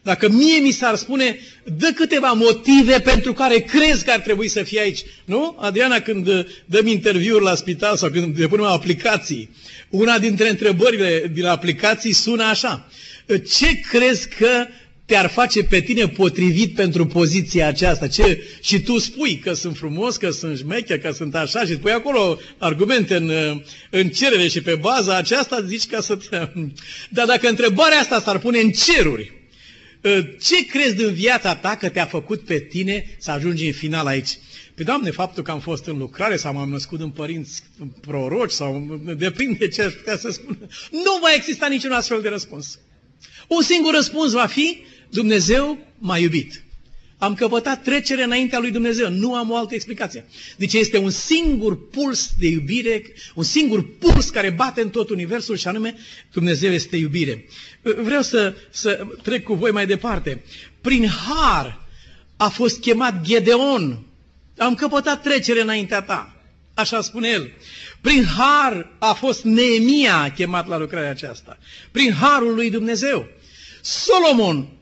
Dacă mie mi s-ar spune, dă câteva motive pentru care crezi că ar trebui să fii aici. Nu? Adriana, când uh, dăm interviuri la spital sau când depunem aplicații, una dintre întrebările din aplicații sună așa. Ce crezi că te-ar face pe tine potrivit pentru poziția aceasta? Ce? Și tu spui că sunt frumos, că sunt șmecher, că sunt așa și pui acolo argumente în, uh, în cerere și pe baza aceasta zici ca să te... Dar dacă întrebarea asta s-ar pune în ceruri, Ă, ce crezi din viața ta că te-a făcut pe tine să ajungi în final aici? Pe Doamne, faptul că am fost în lucrare sau m-am născut în părinți proroci sau depinde ce aș putea să spun, nu va exista niciun astfel de răspuns. Un singur răspuns va fi, Dumnezeu m-a iubit. Am căpătat trecere înaintea lui Dumnezeu. Nu am o altă explicație. Deci este un singur puls de iubire, un singur puls care bate în tot universul și anume Dumnezeu este iubire. Vreau să, să trec cu voi mai departe. Prin har a fost chemat Gedeon. Am căpătat trecere înaintea ta. Așa spune el. Prin har a fost Neemia chemat la lucrarea aceasta. Prin harul lui Dumnezeu. Solomon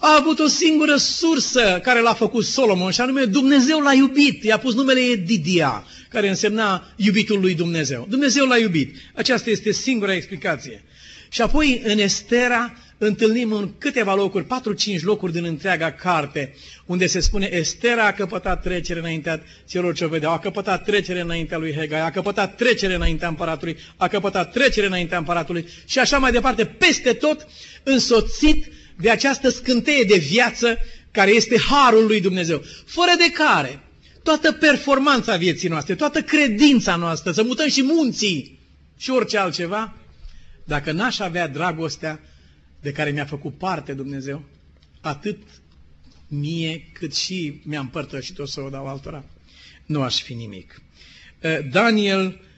a avut o singură sursă care l-a făcut Solomon și anume Dumnezeu l-a iubit. I-a pus numele Edidia, care însemna iubitul lui Dumnezeu. Dumnezeu l-a iubit. Aceasta este singura explicație. Și apoi în Estera întâlnim în câteva locuri, 4-5 locuri din întreaga carte, unde se spune Estera a căpătat trecere înaintea celor ce o vedeau, a căpătat trecere înaintea lui Hegai, a căpătat trecere înaintea împăratului, a căpătat trecere înaintea împăratului și așa mai departe, peste tot însoțit de această scânteie de viață care este harul lui Dumnezeu, fără de care toată performanța vieții noastre, toată credința noastră, să mutăm și munții și orice altceva, dacă n-aș avea dragostea de care mi-a făcut parte Dumnezeu, atât mie cât și mi-am împărtășit-o să o dau altora, nu aș fi nimic. Uh, Daniel uh,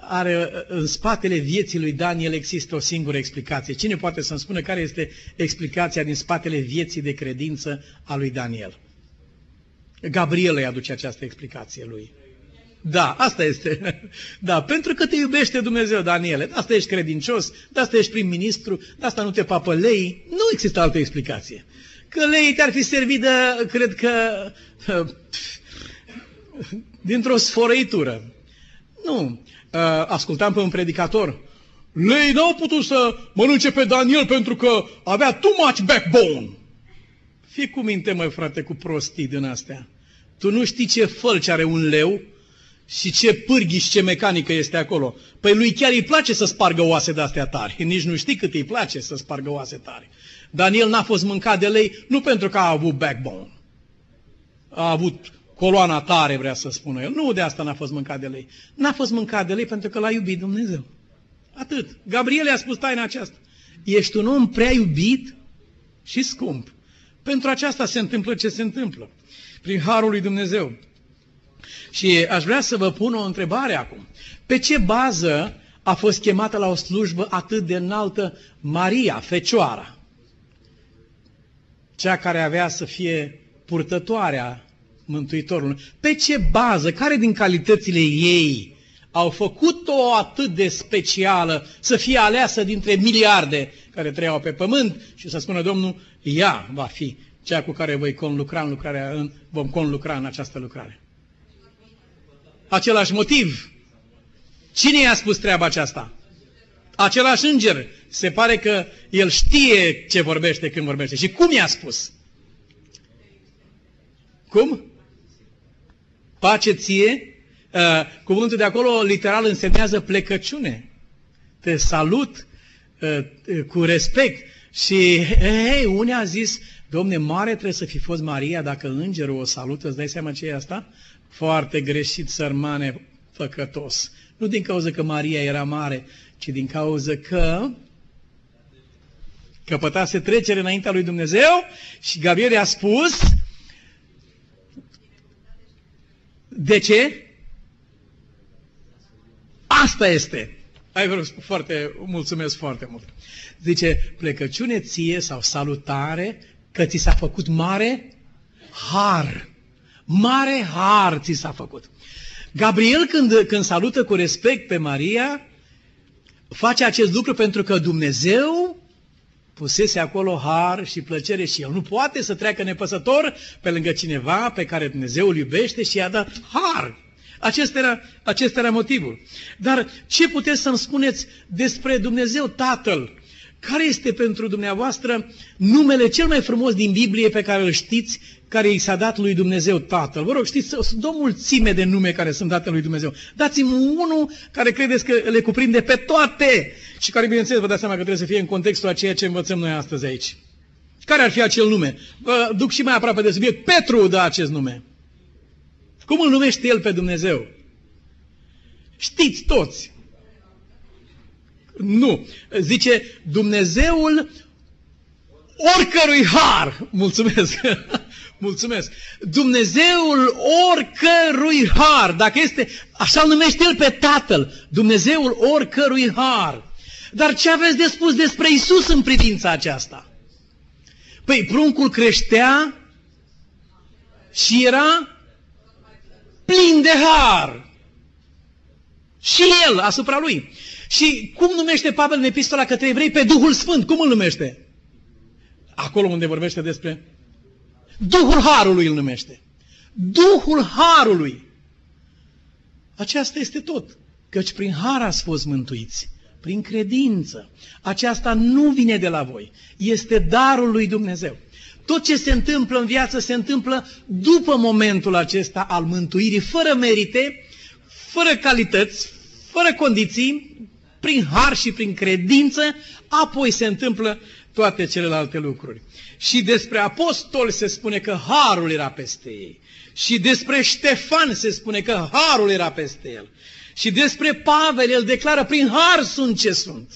are uh, în spatele vieții lui Daniel există o singură explicație. Cine poate să-mi spună care este explicația din spatele vieții de credință a lui Daniel? Gabriel îi aduce această explicație lui. Da, asta este. Da, pentru că te iubește Dumnezeu, Daniele. De asta ești credincios, de asta ești prim-ministru, de asta nu te papă lei. Nu există altă explicație. Că lei te-ar fi servit de, cred că, dintr-o sfărăitură. Nu. Uh, ascultam pe un predicator. Lei n-au putut să mănânce pe Daniel pentru că avea too much backbone. Fii cu minte, măi, frate, cu prostii din astea. Tu nu știi ce fălci are un leu și ce pârghiș și ce mecanică este acolo. Păi lui chiar îi place să spargă oase de astea tari. Nici nu știi cât îi place să spargă oase tari. Daniel n-a fost mâncat de lei nu pentru că a avut backbone. A avut coloana tare, vrea să spună el. Nu de asta n-a fost mâncat de lei. N-a fost mâncat de lei pentru că l-a iubit Dumnezeu. Atât. Gabriel a spus taina aceasta. Ești un om prea iubit și scump. Pentru aceasta se întâmplă ce se întâmplă. Prin harul lui Dumnezeu. Și aș vrea să vă pun o întrebare acum. Pe ce bază a fost chemată la o slujbă atât de înaltă Maria, Fecioara? Cea care avea să fie purtătoarea Mântuitorului. Pe ce bază, care din calitățile ei au făcut-o atât de specială să fie aleasă dintre miliarde care trăiau pe pământ și să spună Domnul, ea va fi cea cu care voi conlucra în lucrarea, în, vom conlucra în această lucrare același motiv. Cine i-a spus treaba aceasta? Același înger. Se pare că el știe ce vorbește când vorbește. Și cum i-a spus? Cum? Pace ție? Uh, cuvântul de acolo literal însemnează plecăciune. Te salut uh, cu respect. Și, hei, unii a zis, domne, mare trebuie să fi fost Maria dacă îngerul o salută, îți dai seama ce e asta? Foarte greșit, sărmane, făcătos. Nu din cauza că Maria era mare, ci din cauza că căpătase trecere înaintea lui Dumnezeu și Gabriel i-a spus de ce? Asta este. Ai vrut foarte, mulțumesc foarte mult. Zice, plecăciune ție sau salutare că ți s-a făcut mare har. Mare har ți s-a făcut. Gabriel când, când salută cu respect pe Maria, face acest lucru pentru că Dumnezeu pusese acolo har și plăcere și el nu poate să treacă nepăsător pe lângă cineva pe care Dumnezeu îl iubește și i-a dat har. Acesta era, acesta era motivul. Dar ce puteți să-mi spuneți despre Dumnezeu Tatăl? Care este pentru dumneavoastră numele cel mai frumos din Biblie pe care îl știți, care i s-a dat lui Dumnezeu Tatăl? Vă rog, știți, sunt o mulțime de nume care sunt date lui Dumnezeu. Dați-mi unul care credeți că le cuprinde pe toate și care, bineînțeles, vă dați seama că trebuie să fie în contextul a ceea ce învățăm noi astăzi aici. Care ar fi acel nume? Vă duc și mai aproape de subiect. Petru dă acest nume. Cum îl numește el pe Dumnezeu? Știți toți. Nu. Zice Dumnezeul oricărui har. Mulțumesc. Mulțumesc. Dumnezeul oricărui har. Dacă este, așa îl numește el pe Tatăl. Dumnezeul oricărui har. Dar ce aveți de spus despre Isus în privința aceasta? Păi pruncul creștea Și era plin de har. Și el asupra lui. Și cum numește Pavel în epistola către evrei pe Duhul Sfânt? Cum îl numește? Acolo unde vorbește despre Duhul Harului îl numește. Duhul Harului. Aceasta este tot. Căci prin har ați fost mântuiți. Prin credință. Aceasta nu vine de la voi. Este darul lui Dumnezeu. Tot ce se întâmplă în viață se întâmplă după momentul acesta al mântuirii, fără merite, fără calități, fără condiții, prin har și prin credință, apoi se întâmplă toate celelalte lucruri. Și despre apostoli se spune că harul era peste ei. Și despre Ștefan se spune că harul era peste el. Și despre Pavel el declară, prin har sunt ce sunt.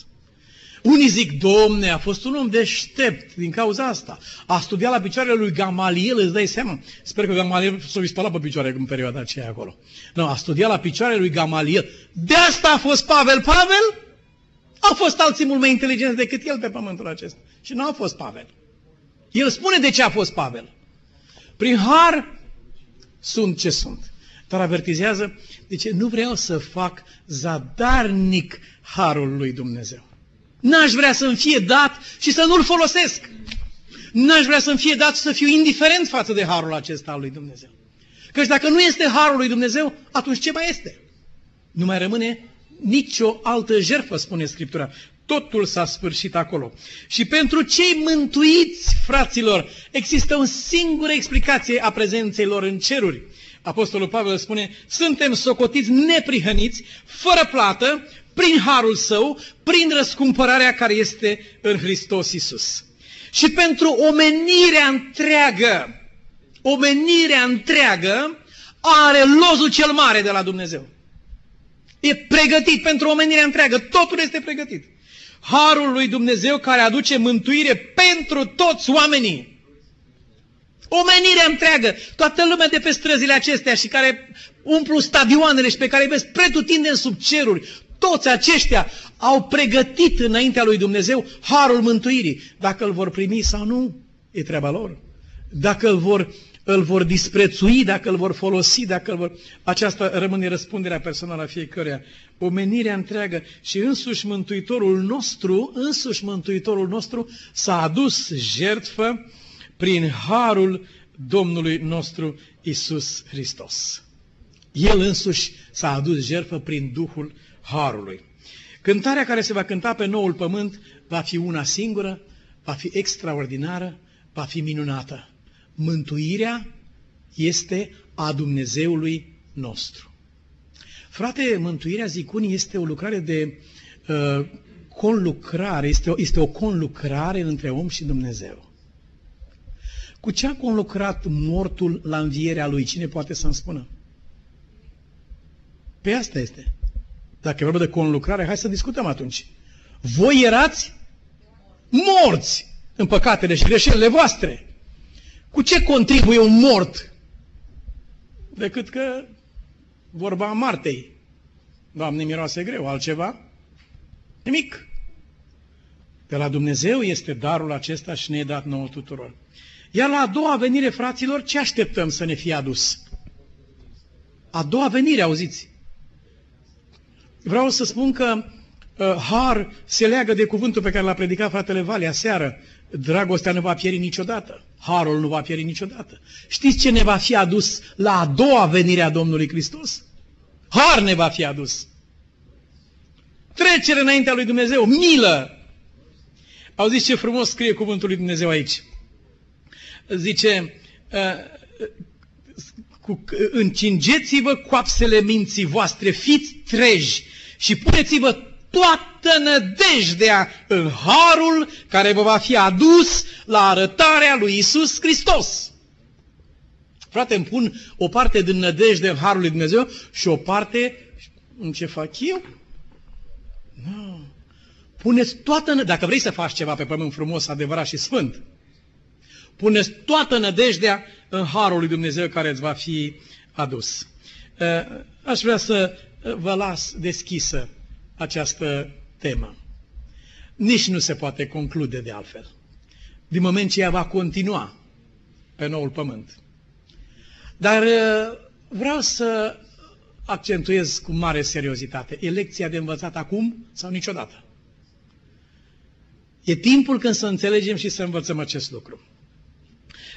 Unii zic, domne, a fost un om deștept din cauza asta. A studiat la picioarele lui Gamaliel, îți dai seama? Sper că Gamaliel s-a spălat pe picioare în perioada aceea acolo. Nu, a studiat la picioarele lui Gamaliel. De asta a fost Pavel. Pavel? Au fost alții mult mai inteligenți decât el pe pământul acesta. Și nu a fost Pavel. El spune de ce a fost Pavel. Prin har sunt ce sunt. Dar avertizează, ce nu vreau să fac zadarnic harul lui Dumnezeu. N-aș vrea să-mi fie dat și să nu-l folosesc. N-aș vrea să-mi fie dat să fiu indiferent față de harul acesta al lui Dumnezeu. Căci dacă nu este harul lui Dumnezeu, atunci ce mai este? Nu mai rămâne nicio altă jertfă, spune Scriptura. Totul s-a sfârșit acolo. Și pentru cei mântuiți, fraților, există o singură explicație a prezenței lor în ceruri. Apostolul Pavel spune, suntem socotiți neprihăniți, fără plată, prin harul său, prin răscumpărarea care este în Hristos Isus. Și pentru omenirea întreagă, omenirea întreagă are lozul cel mare de la Dumnezeu. E pregătit pentru omenirea întreagă, totul este pregătit. Harul lui Dumnezeu care aduce mântuire pentru toți oamenii. Omenirea întreagă, toată lumea de pe străzile acestea și care umplu stadioanele și pe care îi vezi pretutindeni sub ceruri, toți aceștia au pregătit înaintea lui Dumnezeu harul mântuirii. Dacă îl vor primi sau nu, e treaba lor. Dacă îl vor, îl vor disprețui, dacă îl vor folosi, dacă îl vor... Aceasta rămâne răspunderea personală a fiecăruia. Omenirea întreagă și însuși Mântuitorul nostru, însuși Mântuitorul nostru s-a adus jertfă prin harul Domnului nostru Isus Hristos. El însuși s-a adus jertfă prin Duhul Harului. Cântarea care se va cânta pe noul pământ va fi una singură, va fi extraordinară, va fi minunată. Mântuirea este a Dumnezeului nostru. Frate, mântuirea, zic unii, este o lucrare de uh, conlucrare, este o, este o conlucrare între om și Dumnezeu. Cu ce a conlucrat mortul la învierea lui? Cine poate să-mi spună? Pe asta este. Dacă e vorba de conlucrare, hai să discutăm atunci. Voi erați morți în păcatele și greșelile voastre. Cu ce contribuie un mort? Decât că vorba Martei. Doamne, miroase greu, altceva? Nimic. De la Dumnezeu este darul acesta și ne-e dat nouă tuturor. Iar la a doua venire, fraților, ce așteptăm să ne fie adus? A doua venire, auziți? Vreau să spun că uh, har se leagă de cuvântul pe care l-a predicat fratele Valea seară. Dragostea nu va pieri niciodată. Harul nu va pieri niciodată. Știți ce ne va fi adus la a doua venire a Domnului Hristos? Har ne va fi adus. Trecere înaintea lui Dumnezeu, milă. Auziți ce frumos scrie cuvântul lui Dumnezeu aici zice, uh, cu, încingeți-vă coapsele minții voastre, fiți treji și puneți-vă toată nădejdea în harul care vă va fi adus la arătarea lui Isus Hristos. Frate, îmi pun o parte din nădejde în harul lui Dumnezeu și o parte în ce fac eu? Nu. Puneți toată, dacă vrei să faci ceva pe pământ frumos, adevărat și sfânt, Puneți toată nădejdea în harul lui Dumnezeu care îți va fi adus. Uh, aș vrea să vă las deschisă această temă. Nici nu se poate conclude de altfel. Din moment ce ea va continua pe noul pământ. Dar uh, vreau să accentuez cu mare seriozitate. E lecția de învățat acum sau niciodată? E timpul când să înțelegem și să învățăm acest lucru.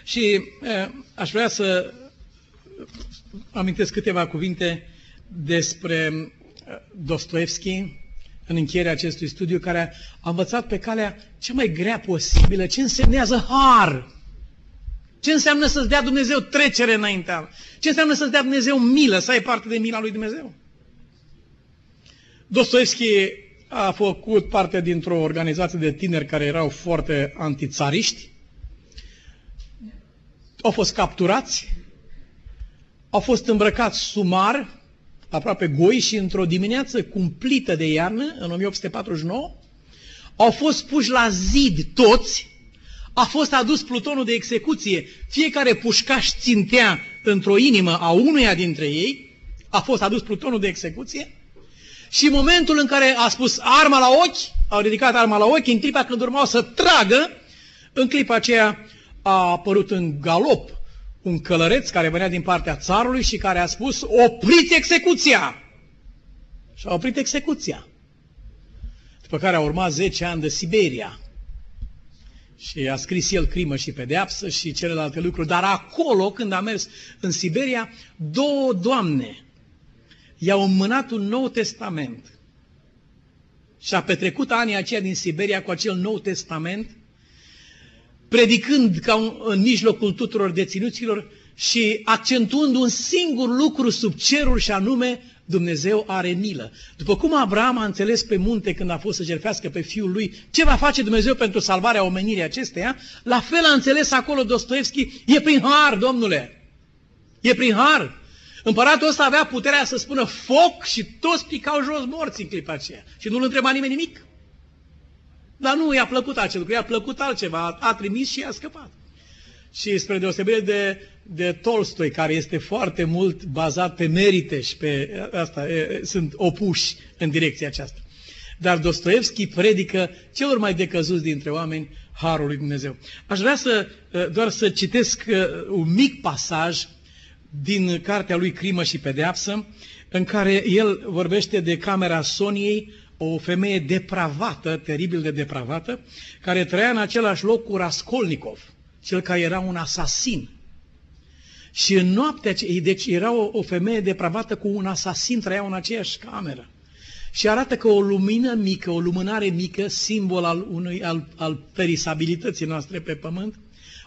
Și uh, aș vrea să amintesc câteva cuvinte despre uh, Dostoevski în încheierea acestui studiu, care a învățat pe calea cea mai grea posibilă ce însemnează har. Ce înseamnă să-ți dea Dumnezeu trecere înaintea? Ce înseamnă să-ți dea Dumnezeu milă, să ai parte de mila lui Dumnezeu? Dostoevski a făcut parte dintr-o organizație de tineri care erau foarte antițariști. Au fost capturați, au fost îmbrăcați sumar, aproape goi și într-o dimineață cumplită de iarnă, în 1849, au fost puși la zid toți, a fost adus plutonul de execuție, fiecare pușcaș țintea într-o inimă a unuia dintre ei, a fost adus plutonul de execuție, și în momentul în care a spus arma la ochi, au ridicat arma la ochi, în clipa când urmau să tragă, în clipa aceea a apărut în galop un călăreț care venea din partea țarului și care a spus, opriți execuția! Și a oprit execuția. După care a urmat 10 ani de Siberia. Și a scris el crimă și pedeapsă și celelalte lucruri. Dar acolo, când a mers în Siberia, două doamne i-au înmânat un nou testament. Și a petrecut anii aceia din Siberia cu acel nou testament predicând ca un, în mijlocul tuturor deținuților și accentuând un singur lucru sub cerul și anume Dumnezeu are milă. După cum Abraham a înțeles pe munte când a fost să jertfească pe fiul lui ce va face Dumnezeu pentru salvarea omenirii acesteia, la fel a înțeles acolo Dostoevski, e prin har, domnule. E prin har. Împăratul ăsta avea puterea să spună foc și toți picau jos morți în clipa aceea. Și nu-l întreba nimeni nimic. Dar nu i-a plăcut acel lucru, i-a plăcut altceva, a trimis și a scăpat. Și spre deosebire de, de Tolstoi, care este foarte mult bazat pe merite și pe asta, e, sunt opuși în direcția aceasta. Dar Dostoevski predică celor mai decăzuți dintre oameni Harul lui Dumnezeu. Aș vrea să, doar să citesc un mic pasaj din cartea lui Crimă și Pedeapsă, în care el vorbește de camera Soniei o femeie depravată, teribil de depravată, care trăia în același loc cu Raskolnikov, cel care era un asasin. Și în noaptea, deci era o, o femeie depravată cu un asasin, trăiau în aceeași cameră. Și arată că o lumină mică, o lumânare mică, simbol al, unui, al, al perisabilității noastre pe pământ,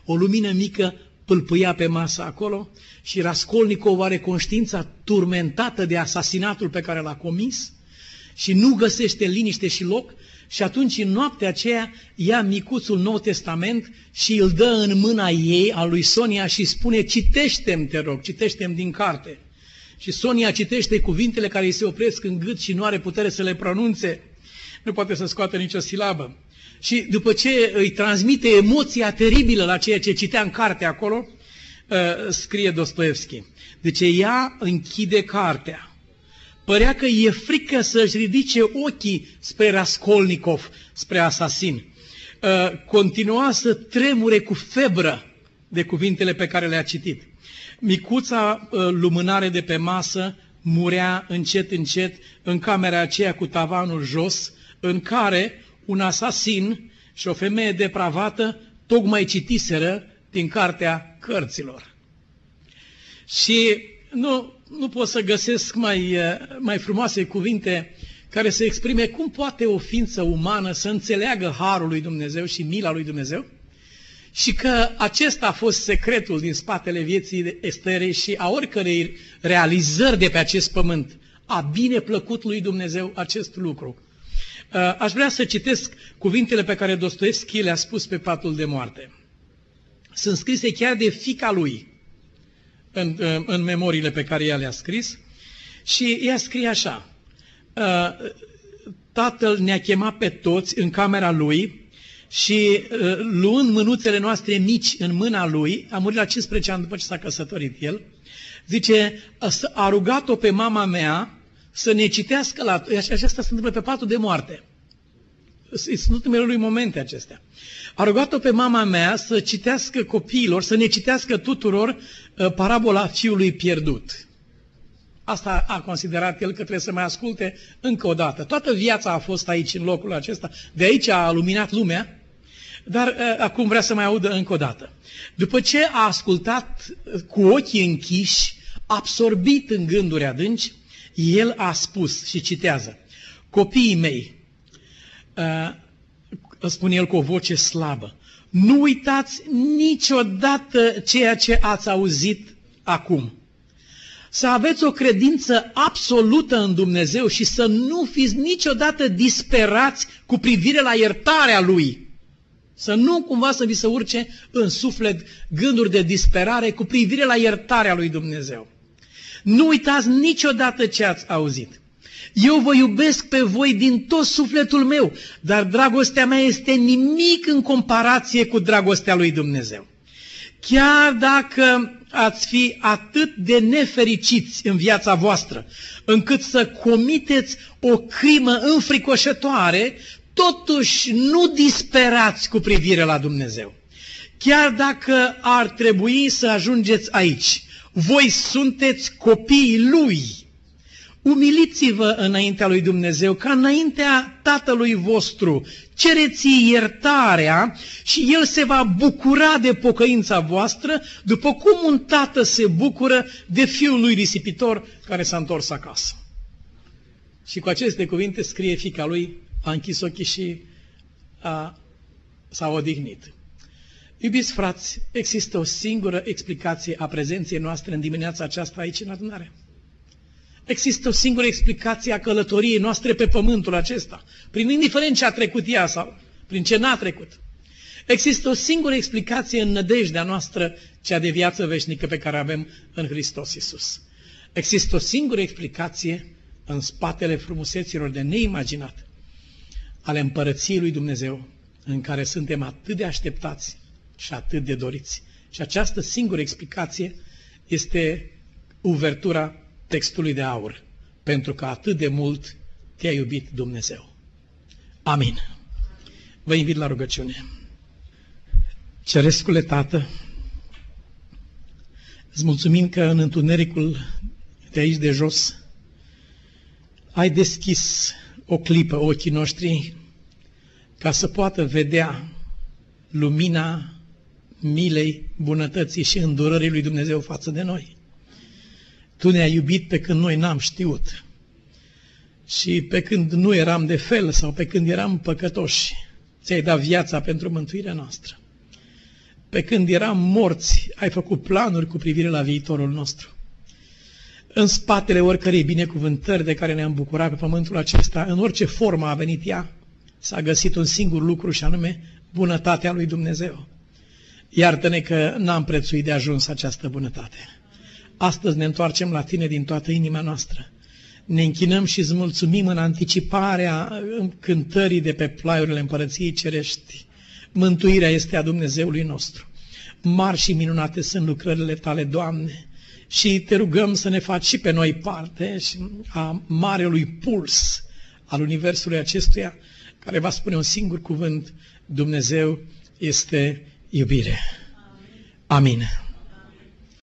o lumină mică pâlpâia pe masă acolo și Raskolnikov are conștiința turmentată de asasinatul pe care l-a comis și nu găsește liniște și loc și atunci în noaptea aceea ia micuțul Nou Testament și îl dă în mâna ei, a lui Sonia și spune citește-mi, te rog, citește-mi din carte. Și Sonia citește cuvintele care îi se opresc în gât și nu are putere să le pronunțe. Nu poate să scoată nicio silabă. Și după ce îi transmite emoția teribilă la ceea ce citea în carte acolo, uh, scrie Dostoevski. Deci ea închide cartea Părea că e frică să-și ridice ochii spre Raskolnikov, spre asasin. Uh, continua să tremure cu febră de cuvintele pe care le-a citit. Micuța uh, lumânare de pe masă murea încet, încet în camera aceea cu tavanul jos, în care un asasin și o femeie depravată tocmai citiseră din cartea cărților. Și nu, nu pot să găsesc mai, eh, mai frumoase cuvinte care să exprime cum poate o ființă umană să înțeleagă harul lui Dumnezeu și mila lui Dumnezeu și că acesta a fost secretul din spatele vieții Esterei și a oricărei realizări de pe acest pământ. A bine plăcut lui Dumnezeu acest lucru. Eh, aș vrea să citesc cuvintele pe care Dostoevski le-a spus pe patul de moarte. Sunt scrise chiar de fica lui, în, în memoriile pe care ea le-a scris și ea scrie așa, ă, Tatăl ne-a chemat pe toți în camera lui și ă, luând mânuțele noastre mici în mâna lui, a murit la 15 ani după ce s-a căsătorit el, zice, a rugat-o pe mama mea să ne citească la... Și aceasta se întâmplă pe patul de moarte. sunt numele lui momente acestea. A rugat-o pe mama mea să citească copiilor, să ne citească tuturor uh, parabola fiului pierdut. Asta a considerat el că trebuie să mai asculte încă o dată. Toată viața a fost aici, în locul acesta. De aici a luminat lumea, dar uh, acum vrea să mai audă încă o dată. După ce a ascultat uh, cu ochii închiși, absorbit în gânduri adânci, el a spus și citează, copiii mei, uh, spune el cu o voce slabă, nu uitați niciodată ceea ce ați auzit acum. Să aveți o credință absolută în Dumnezeu și să nu fiți niciodată disperați cu privire la iertarea Lui. Să nu cumva să vi se urce în suflet gânduri de disperare cu privire la iertarea Lui Dumnezeu. Nu uitați niciodată ce ați auzit. Eu vă iubesc pe voi din tot sufletul meu, dar dragostea mea este nimic în comparație cu dragostea lui Dumnezeu. Chiar dacă ați fi atât de nefericiți în viața voastră, încât să comiteți o crimă înfricoșătoare, totuși nu disperați cu privire la Dumnezeu. Chiar dacă ar trebui să ajungeți aici, voi sunteți copiii Lui, Umiliți-vă înaintea lui Dumnezeu, ca înaintea Tatălui vostru. Cereți iertarea și El se va bucura de pocăința voastră, după cum un tată se bucură de fiul lui risipitor care s-a întors acasă. Și cu aceste cuvinte scrie fica lui, a închis ochii și a, s-a odihnit. Iubiți frați, există o singură explicație a prezenței noastre în dimineața aceasta aici în adunare. Există o singură explicație a călătoriei noastre pe pământul acesta, prin indiferent ce a trecut ea sau prin ce n-a trecut. Există o singură explicație în nădejdea noastră, cea de viață veșnică pe care avem în Hristos Isus. Există o singură explicație în spatele frumuseților de neimaginat ale împărăției lui Dumnezeu, în care suntem atât de așteptați și atât de doriți. Și această singură explicație este uvertura textului de aur, pentru că atât de mult te-a iubit Dumnezeu. Amin. Vă invit la rugăciune. Cerescule Tată, îți mulțumim că în întunericul de aici de jos ai deschis o clipă ochii noștri ca să poată vedea lumina milei, bunătății și îndurării lui Dumnezeu față de noi. Tu ne-ai iubit pe când noi n-am știut. Și pe când nu eram de fel sau pe când eram păcătoși, ți-ai dat viața pentru mântuirea noastră. Pe când eram morți, ai făcut planuri cu privire la viitorul nostru. În spatele oricărei binecuvântări de care ne-am bucurat pe pământul acesta, în orice formă a venit ea, s-a găsit un singur lucru și anume bunătatea lui Dumnezeu. Iartă-ne că n-am prețuit de ajuns această bunătate. Astăzi ne întoarcem la Tine din toată inima noastră. Ne închinăm și îți mulțumim în anticiparea cântării de pe plaiurile împărăției cerești. Mântuirea este a Dumnezeului nostru. Mari și minunate sunt lucrările Tale, Doamne, și Te rugăm să ne faci și pe noi parte a marelui puls al Universului acestuia, care va spune un singur cuvânt, Dumnezeu este iubire. Amin.